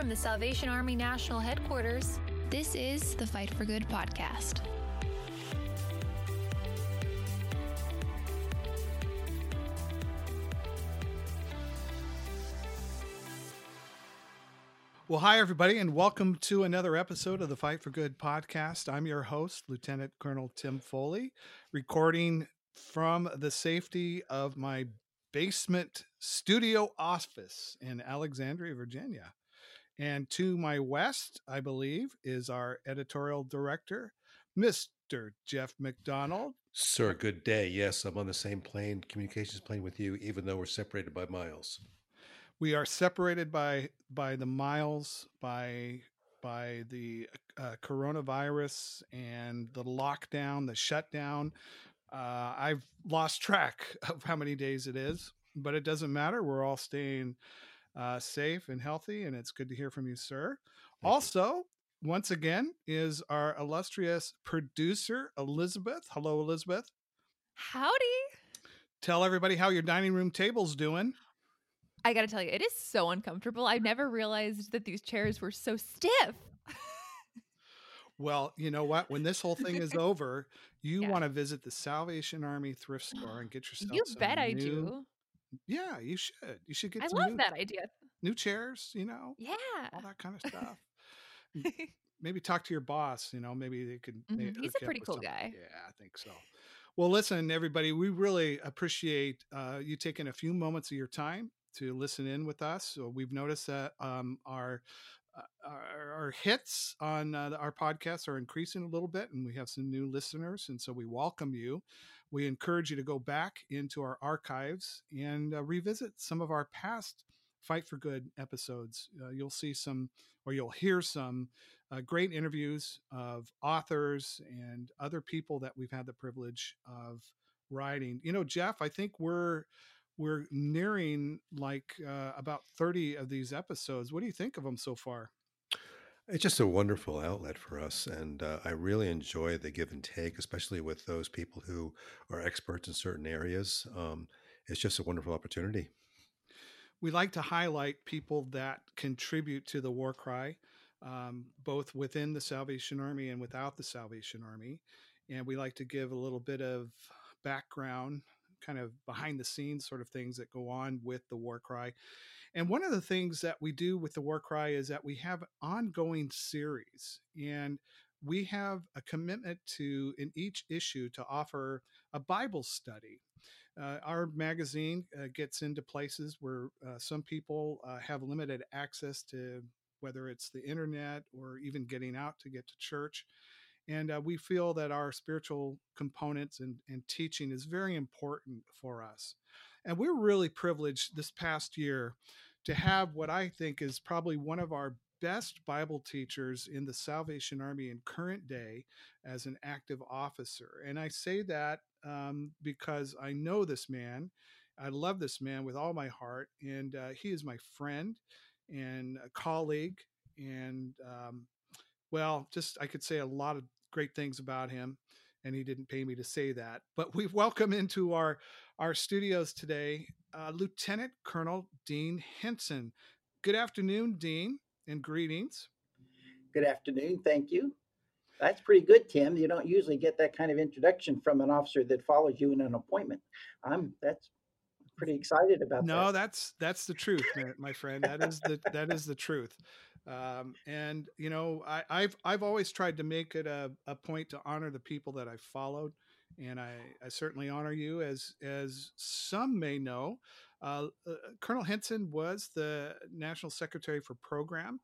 from the Salvation Army National Headquarters, this is the Fight for Good podcast. Well, hi, everybody, and welcome to another episode of the Fight for Good podcast. I'm your host, Lieutenant Colonel Tim Foley, recording from the safety of my basement studio office in Alexandria, Virginia. And to my west, I believe, is our editorial director, Mr. Jeff McDonald. Sir, good day. Yes, I'm on the same plane, communications plane with you, even though we're separated by miles we are separated by by the miles by by the uh, coronavirus and the lockdown the shutdown uh, i've lost track of how many days it is but it doesn't matter we're all staying uh, safe and healthy and it's good to hear from you sir Thank also you. once again is our illustrious producer elizabeth hello elizabeth howdy tell everybody how your dining room table's doing I got to tell you, it is so uncomfortable. I've never realized that these chairs were so stiff. well, you know what? When this whole thing is over, you yeah. want to visit the Salvation Army thrift store and get yourself. You bet. I do. Yeah, you should. You should get. I love new, that idea. New chairs, you know. Yeah. All that kind of stuff. maybe talk to your boss. You know, maybe they could. Mm-hmm. He's a pretty cool something. guy. Yeah, I think so. Well, listen, everybody, we really appreciate uh, you taking a few moments of your time to listen in with us. So we've noticed that um, our, uh, our, our hits on uh, our podcast are increasing a little bit, and we have some new listeners, and so we welcome you. We encourage you to go back into our archives and uh, revisit some of our past Fight for Good episodes. Uh, you'll see some, or you'll hear some uh, great interviews of authors and other people that we've had the privilege of writing. You know, Jeff, I think we're we're nearing like uh, about 30 of these episodes. What do you think of them so far? It's just a wonderful outlet for us. And uh, I really enjoy the give and take, especially with those people who are experts in certain areas. Um, it's just a wonderful opportunity. We like to highlight people that contribute to the war cry, um, both within the Salvation Army and without the Salvation Army. And we like to give a little bit of background kind of behind the scenes sort of things that go on with the war cry. And one of the things that we do with the war cry is that we have ongoing series and we have a commitment to in each issue to offer a Bible study. Uh, our magazine uh, gets into places where uh, some people uh, have limited access to whether it's the internet or even getting out to get to church. And uh, we feel that our spiritual components and, and teaching is very important for us. And we're really privileged this past year to have what I think is probably one of our best Bible teachers in the Salvation Army in current day as an active officer. And I say that um, because I know this man. I love this man with all my heart. And uh, he is my friend and a colleague. And um, well, just I could say a lot of great things about him and he didn't pay me to say that. But we welcome into our our studios today uh, Lieutenant Colonel Dean Henson. Good afternoon, Dean, and greetings. Good afternoon. Thank you. That's pretty good, Tim. You don't usually get that kind of introduction from an officer that follows you in an appointment. I'm that's pretty excited about that. no, that. that's that's the truth, my friend. That is the that is the truth. Um, and you know, I, have I've always tried to make it a, a point to honor the people that I've followed, and I, I certainly honor you as as some may know. Uh, uh, Colonel Henson was the National Secretary for Program,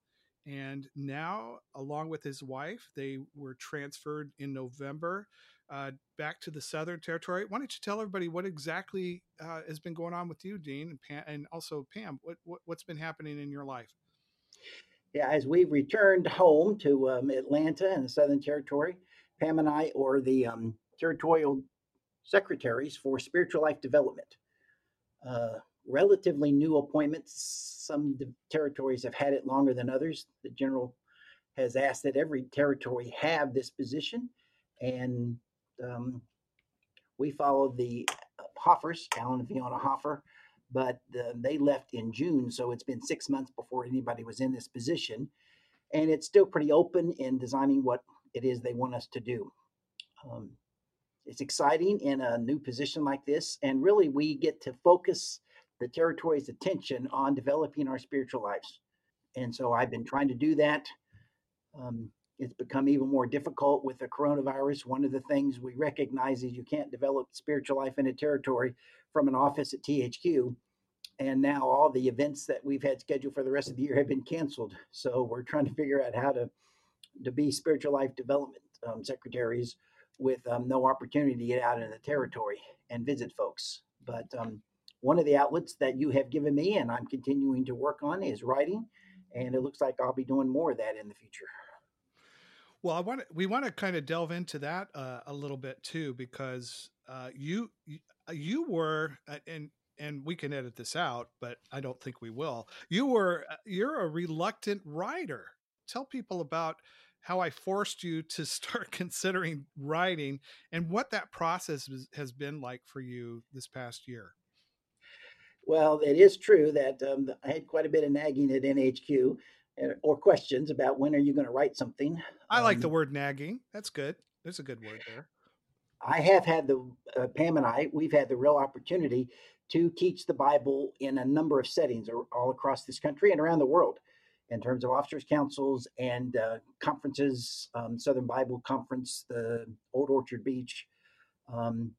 and now, along with his wife, they were transferred in November uh, back to the Southern Territory. Why don't you tell everybody what exactly uh, has been going on with you, Dean, and, Pam, and also Pam? What, what what's been happening in your life? yeah, as we returned home to um, Atlanta and the Southern Territory, Pam and I are the um, territorial secretaries for spiritual life development. Uh, relatively new appointments. Some territories have had it longer than others. The general has asked that every territory have this position, and um, we followed the Hoffers, Alan and Fiona Hoffer, but uh, they left in June, so it's been six months before anybody was in this position, and it's still pretty open in designing what it is they want us to do. Um, it's exciting in a new position like this, and really we get to focus the territory's attention on developing our spiritual lives. And so I've been trying to do that. Um, it's become even more difficult with the coronavirus. One of the things we recognize is you can't develop spiritual life in a territory from an office at THQ. And now all the events that we've had scheduled for the rest of the year have been canceled. So we're trying to figure out how to to be spiritual life development um, secretaries with um, no opportunity to get out in the territory and visit folks. But um, one of the outlets that you have given me and I'm continuing to work on is writing, and it looks like I'll be doing more of that in the future. Well, I want to, we want to kind of delve into that uh, a little bit too, because uh, you uh, you were uh, and and we can edit this out, but I don't think we will. You were uh, you're a reluctant writer. Tell people about how I forced you to start considering writing and what that process has been like for you this past year. Well, it is true that um, I had quite a bit of nagging at NHQ or questions about when are you going to write something. I like um, the word nagging. That's good. There's a good word there. I have had the uh, Pam and I. We've had the real opportunity to teach the Bible in a number of settings all across this country and around the world, in terms of officers' councils and uh, conferences, um, Southern Bible Conference, the Old Orchard Beach, um,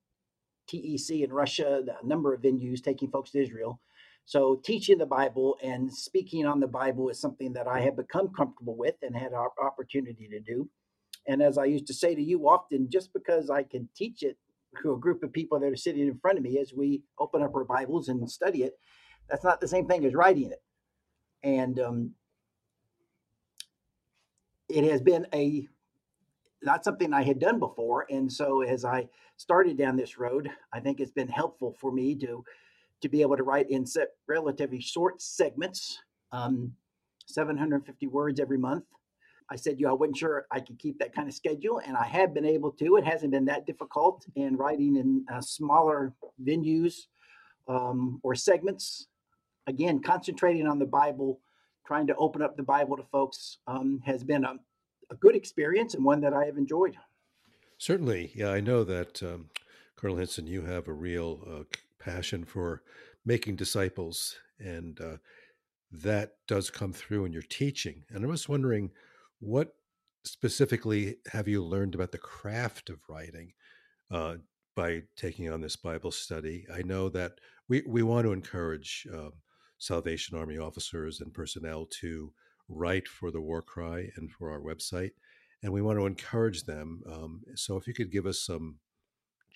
TEC in Russia, a number of venues taking folks to Israel. So, teaching the Bible and speaking on the Bible is something that I have become comfortable with and had an opportunity to do. And as I used to say to you often, just because I can teach it to a group of people that are sitting in front of me as we open up our Bibles and study it, that's not the same thing as writing it. And um, it has been a not something I had done before. And so as I started down this road, I think it's been helpful for me to to be able to write in set relatively short segments, um, 750 words every month. I said, you I wasn't sure I could keep that kind of schedule, and I have been able to. It hasn't been that difficult in writing in uh, smaller venues um, or segments. Again, concentrating on the Bible, trying to open up the Bible to folks um, has been a, a good experience and one that I have enjoyed. Certainly. Yeah, I know that, um, Colonel Henson, you have a real uh, passion for making disciples, and uh, that does come through in your teaching. And I was wondering, what specifically have you learned about the craft of writing uh, by taking on this Bible study? I know that we, we want to encourage um, Salvation Army officers and personnel to write for the War Cry and for our website, and we want to encourage them. Um, so, if you could give us some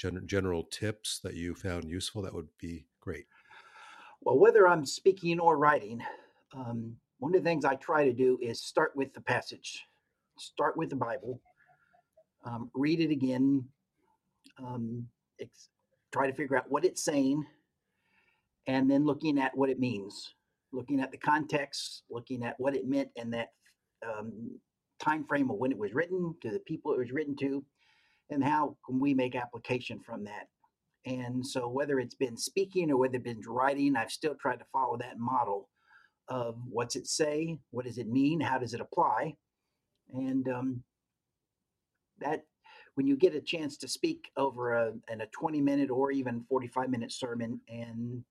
gen- general tips that you found useful, that would be great. Well, whether I'm speaking or writing, um, one of the things I try to do is start with the passage, start with the Bible, um, read it again, um, ex- try to figure out what it's saying, and then looking at what it means. Looking at the context, looking at what it meant in that um, time frame of when it was written to the people it was written to, and how can we make application from that. And so, whether it's been speaking or whether it's been writing, I've still tried to follow that model of what's it say, what does it mean, how does it apply, and um, that when you get a chance to speak over a, a 20 minute or even 45 minute sermon, and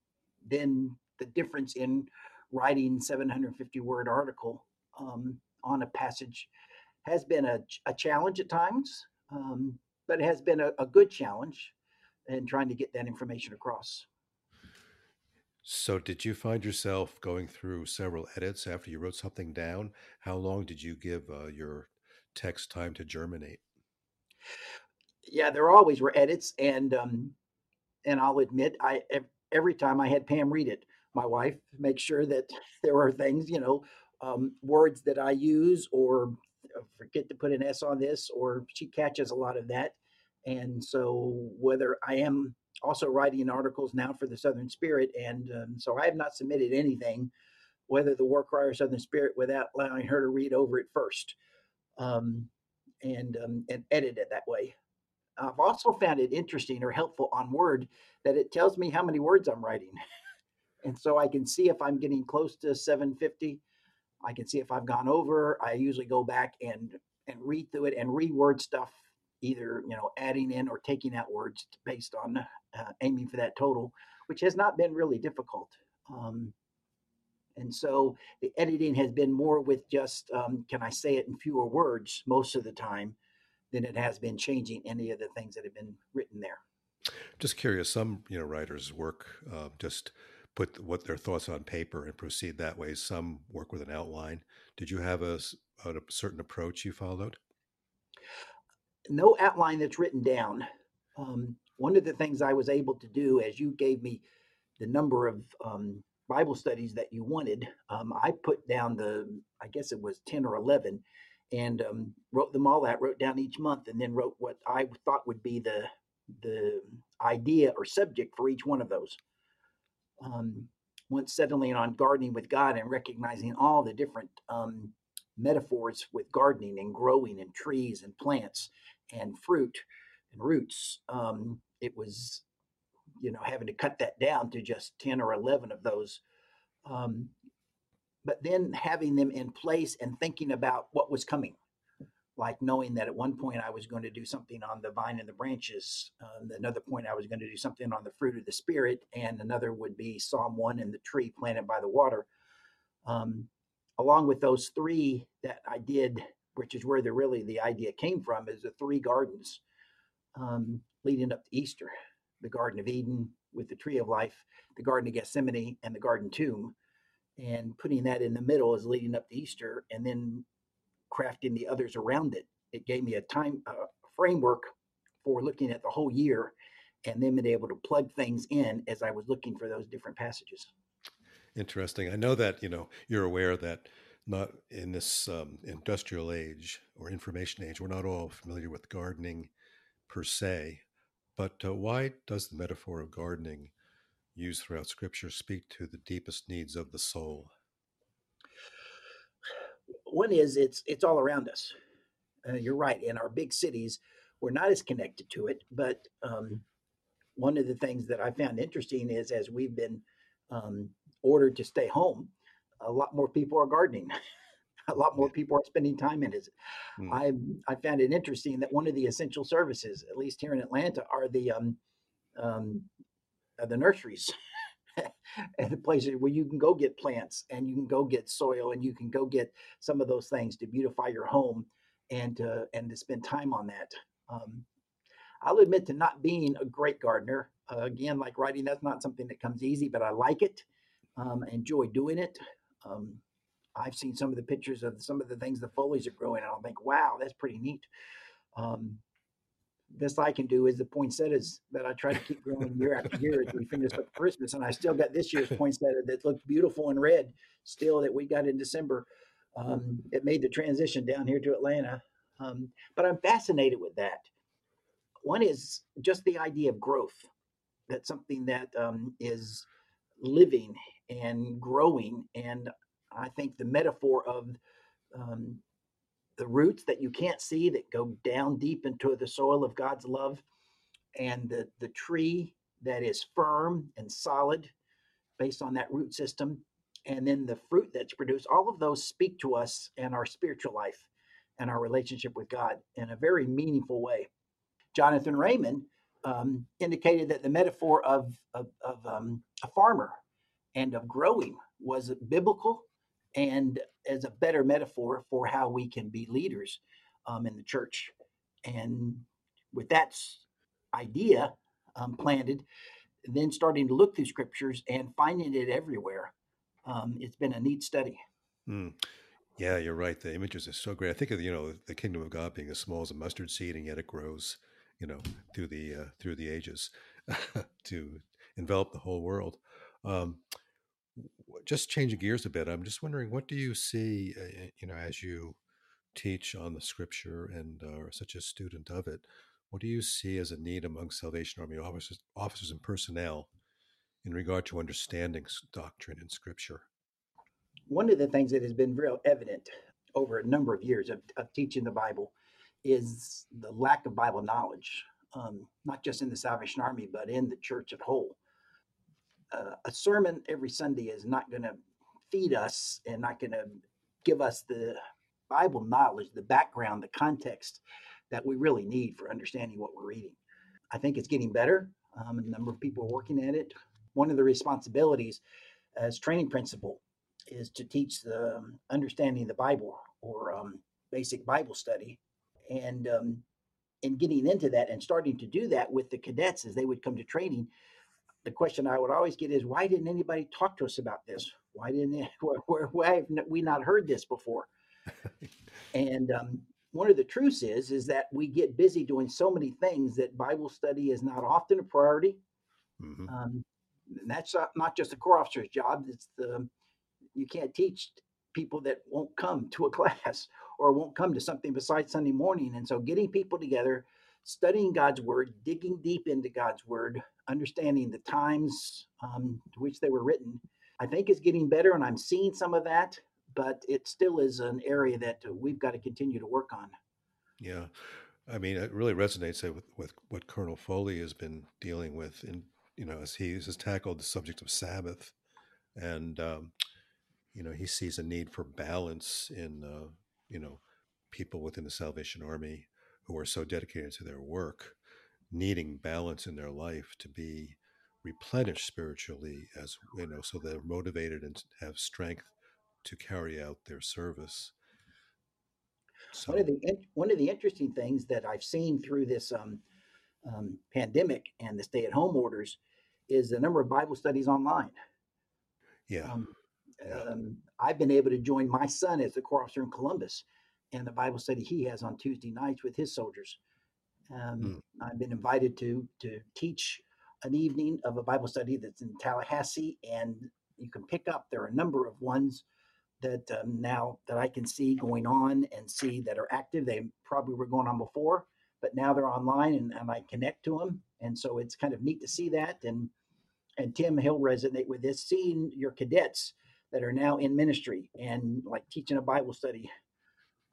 then the difference in writing 750 word article um, on a passage has been a, a challenge at times, um, but it has been a, a good challenge in trying to get that information across. So, did you find yourself going through several edits after you wrote something down? How long did you give uh, your text time to germinate? Yeah, there always were edits, and um, and I'll admit, I every time I had Pam read it, my wife, make sure that there are things, you know, um, words that I use or forget to put an S on this, or she catches a lot of that. And so, whether I am also writing articles now for the Southern Spirit, and um, so I have not submitted anything, whether the War Cry or Southern Spirit, without allowing her to read over it first um, and um, and edit it that way. I've also found it interesting or helpful on Word that it tells me how many words I'm writing. And so I can see if I'm getting close to 750. I can see if I've gone over. I usually go back and and read through it and reword stuff, either you know adding in or taking out words based on uh, aiming for that total, which has not been really difficult. Um, and so the editing has been more with just um, can I say it in fewer words most of the time than it has been changing any of the things that have been written there. Just curious, some you know writers work uh, just put what their thoughts on paper and proceed that way. Some work with an outline. Did you have a, a certain approach you followed? No outline that's written down. Um, one of the things I was able to do, as you gave me the number of um, Bible studies that you wanted, um, I put down the, I guess it was 10 or 11, and um, wrote them all out, wrote down each month, and then wrote what I thought would be the the idea or subject for each one of those. Um, once settling on gardening with God and recognizing all the different um, metaphors with gardening and growing and trees and plants and fruit and roots, um, it was, you know, having to cut that down to just 10 or 11 of those. Um, but then having them in place and thinking about what was coming like knowing that at one point I was going to do something on the vine and the branches. Um, another point I was going to do something on the fruit of the spirit, and another would be Psalm one and the tree planted by the water. Um, along with those three that I did, which is where the really the idea came from, is the three gardens um, leading up to Easter: the Garden of Eden with the Tree of Life, the Garden of Gethsemane, and the Garden Tomb. And putting that in the middle is leading up to Easter, and then crafting the others around it. It gave me a time framework for looking at the whole year and then being able to plug things in as I was looking for those different passages. Interesting. I know that, you know, you're aware that not in this um, industrial age or information age, we're not all familiar with gardening per se. But uh, why does the metaphor of gardening used throughout Scripture speak to the deepest needs of the soul? One is it's it's all around us. Uh, you're right. In our big cities, we're not as connected to it. But um, one of the things that I found interesting is as we've been um, ordered to stay home, a lot more people are gardening. a lot more people are spending time in it. Mm. I I found it interesting that one of the essential services, at least here in Atlanta, are the um, um, the nurseries. and places where you can go get plants and you can go get soil and you can go get some of those things to beautify your home and to and to spend time on that. Um, I'll admit to not being a great gardener. Uh, again, like writing, that's not something that comes easy, but I like it. Um, enjoy doing it. Um, I've seen some of the pictures of some of the things the Foleys are growing, and I'll think, wow, that's pretty neat. Um, best I can do is the poinsettias that I try to keep growing year after year as we finish up Christmas. And I still got this year's poinsettia that looked beautiful and red still that we got in December. Um, it made the transition down here to Atlanta. Um, but I'm fascinated with that. One is just the idea of growth. That's something that um, is living and growing. And I think the metaphor of um, the roots that you can't see that go down deep into the soil of God's love, and the, the tree that is firm and solid based on that root system, and then the fruit that's produced. All of those speak to us and our spiritual life and our relationship with God in a very meaningful way. Jonathan Raymond um, indicated that the metaphor of, of, of um, a farmer and of growing was biblical and as a better metaphor for how we can be leaders um, in the church. And with that idea um, planted, then starting to look through scriptures and finding it everywhere, um, it's been a neat study. Mm. Yeah, you're right. The images are so great. I think of you know the kingdom of God being as small as a mustard seed, and yet it grows, you know, through the uh, through the ages to envelop the whole world. Um, just changing gears a bit, I'm just wondering, what do you see, uh, you know, as you teach on the scripture and are such a student of it? What do you see as a need among Salvation Army officers, officers and personnel in regard to understanding doctrine and scripture? One of the things that has been real evident over a number of years of, of teaching the Bible is the lack of Bible knowledge, um, not just in the Salvation Army, but in the church at whole uh, a sermon every Sunday is not going to feed us and not going to give us the Bible knowledge, the background, the context that we really need for understanding what we're reading. I think it's getting better. Um, a number of people are working at it. One of the responsibilities as training principal is to teach the um, understanding the Bible or um, basic Bible study. And um, in getting into that and starting to do that with the cadets as they would come to training, the question I would always get is, why didn't anybody talk to us about this? Why didn't why, why have we not heard this before? and um, one of the truths is is that we get busy doing so many things that Bible study is not often a priority. Mm-hmm. Um, and that's not, not just a corps officer's job. It's the you can't teach people that won't come to a class or won't come to something besides Sunday morning. And so getting people together, studying God's word, digging deep into God's word, understanding the times um, to which they were written, I think is getting better. And I'm seeing some of that, but it still is an area that we've got to continue to work on. Yeah. I mean, it really resonates with, with what Colonel Foley has been dealing with in, you know, as he has tackled the subject of Sabbath and, um, you know, he sees a need for balance in, uh, you know, people within the Salvation Army who are so dedicated to their work, needing balance in their life to be replenished spiritually, as you know, so they're motivated and have strength to carry out their service. So. One of the one of the interesting things that I've seen through this um, um, pandemic and the stay-at-home orders is the number of Bible studies online. Yeah. Um, um, I've been able to join my son as the corps officer in Columbus and the Bible study he has on Tuesday nights with his soldiers. Um, mm. I've been invited to to teach an evening of a Bible study that's in Tallahassee, and you can pick up. There are a number of ones that um, now that I can see going on and see that are active. They probably were going on before, but now they're online, and, and I connect to them, and so it's kind of neat to see that. And and Tim, he'll resonate with this. Seeing your cadets that are now in ministry and like teaching a Bible study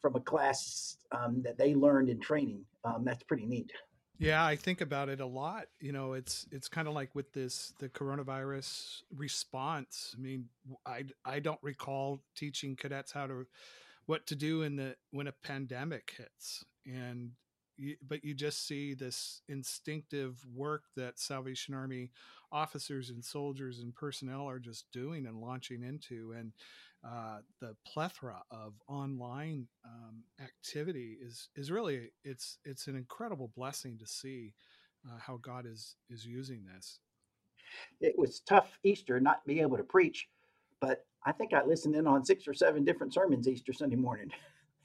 from a class um, that they learned in training. Um, that's pretty neat. Yeah, I think about it a lot. You know, it's it's kind of like with this the coronavirus response. I mean, I I don't recall teaching cadets how to what to do in the when a pandemic hits, and you, but you just see this instinctive work that Salvation Army officers and soldiers and personnel are just doing and launching into, and uh, the plethora of online um, activity is is really it's it's an incredible blessing to see uh, how God is is using this. It was tough Easter not being able to preach, but I think I listened in on six or seven different sermons Easter Sunday morning.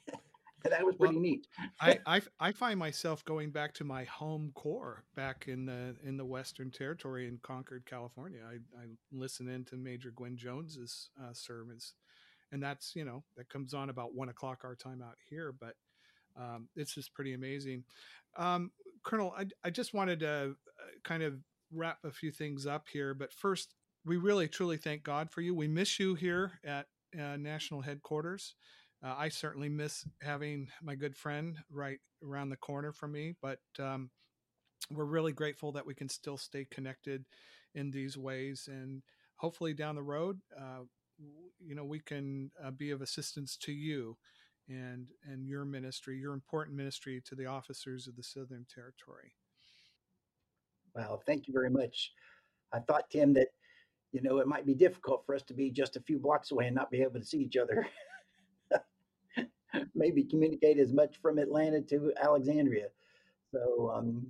that was pretty well, neat. I, I, I find myself going back to my home corps back in the in the Western Territory in Concord, California. I, I listen in to Major Gwen Jones's uh, sermons, and that's you know that comes on about one o'clock our time out here. But um, it's just pretty amazing. Um, Colonel, I, I just wanted to uh, kind of wrap a few things up here, but first, we really truly thank God for you. We miss you here at uh, national headquarters. Uh, I certainly miss having my good friend right around the corner from me, but um, we're really grateful that we can still stay connected in these ways. And hopefully down the road, uh, you know, we can uh, be of assistance to you and and your ministry, your important ministry to the officers of the Southern Territory. Well, thank you very much. I thought, Tim, that you know it might be difficult for us to be just a few blocks away and not be able to see each other. maybe communicate as much from Atlanta to Alexandria. So um,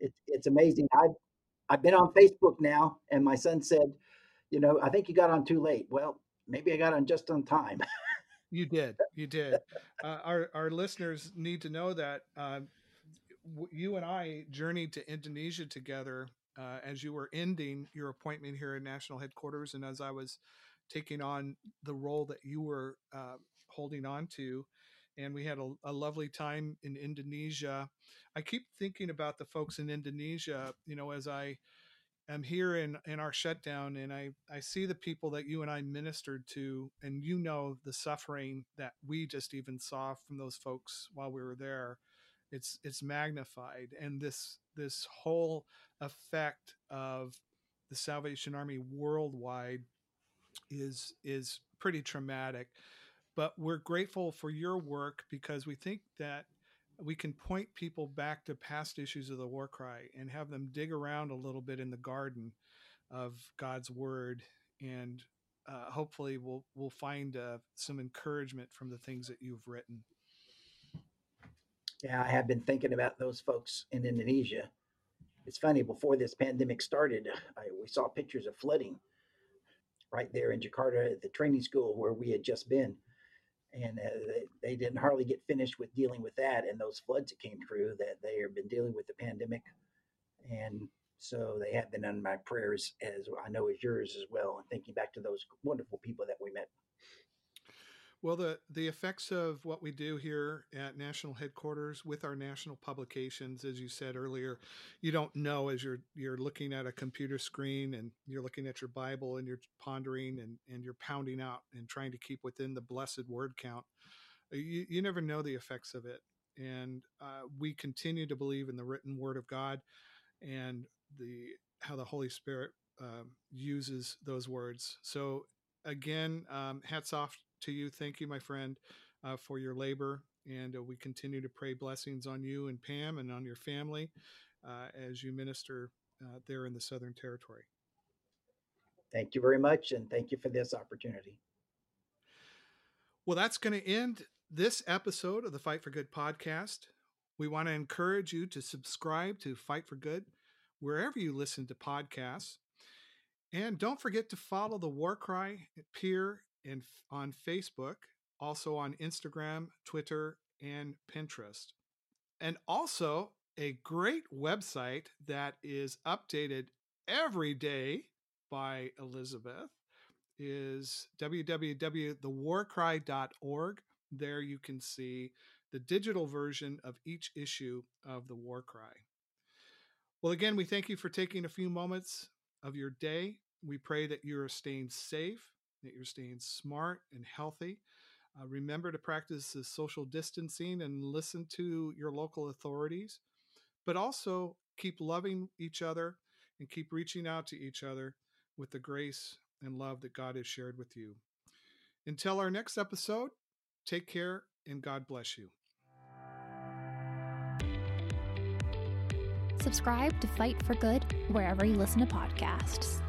it's it's amazing. I've I've been on Facebook now, and my son said, you know, I think you got on too late. Well, maybe I got on just on time. you did, you did. Uh, our our listeners need to know that uh, you and I journeyed to Indonesia together uh, as you were ending your appointment here at national headquarters, and as I was taking on the role that you were uh, holding on to and we had a, a, lovely time in Indonesia. I keep thinking about the folks in Indonesia, you know, as I am here in, in our shutdown and I, I see the people that you and I ministered to, and you know the suffering that we just even saw from those folks while we were there. It's it's magnified and this this whole effect of the Salvation Army worldwide is is pretty traumatic. But we're grateful for your work because we think that we can point people back to past issues of the war cry and have them dig around a little bit in the garden of God's word and uh, hopefully we'll we'll find uh, some encouragement from the things that you've written. Yeah, I have been thinking about those folks in Indonesia. It's funny. Before this pandemic started, I, we saw pictures of flooding right there in Jakarta at the training school where we had just been, and uh, they, didn't hardly get finished with dealing with that and those floods that came through. That they have been dealing with the pandemic, and so they have been on my prayers as I know as yours as well. And thinking back to those wonderful people that we met. Well, the, the effects of what we do here at national headquarters with our national publications, as you said earlier, you don't know as you're you're looking at a computer screen and you're looking at your Bible and you're pondering and, and you're pounding out and trying to keep within the blessed word count. You, you never know the effects of it. And uh, we continue to believe in the written word of God. And the how the Holy Spirit um, uses those words. So again, um, hats off to you. Thank you, my friend, uh, for your labor, and uh, we continue to pray blessings on you and Pam and on your family uh, as you minister uh, there in the Southern Territory. Thank you very much, and thank you for this opportunity. Well, that's going to end this episode of the Fight for Good podcast. We want to encourage you to subscribe to Fight for Good wherever you listen to podcasts. And don't forget to follow the War Cry Peer and on Facebook, also on Instagram, Twitter, and Pinterest. And also a great website that is updated every day by Elizabeth is www.thewarcry.org. There you can see the digital version of each issue of the War Cry. Well, again, we thank you for taking a few moments of your day. We pray that you're staying safe, that you're staying smart and healthy. Uh, remember to practice the social distancing and listen to your local authorities, but also keep loving each other and keep reaching out to each other with the grace and love that God has shared with you. Until our next episode, take care and God bless you. Subscribe to Fight for Good wherever you listen to podcasts.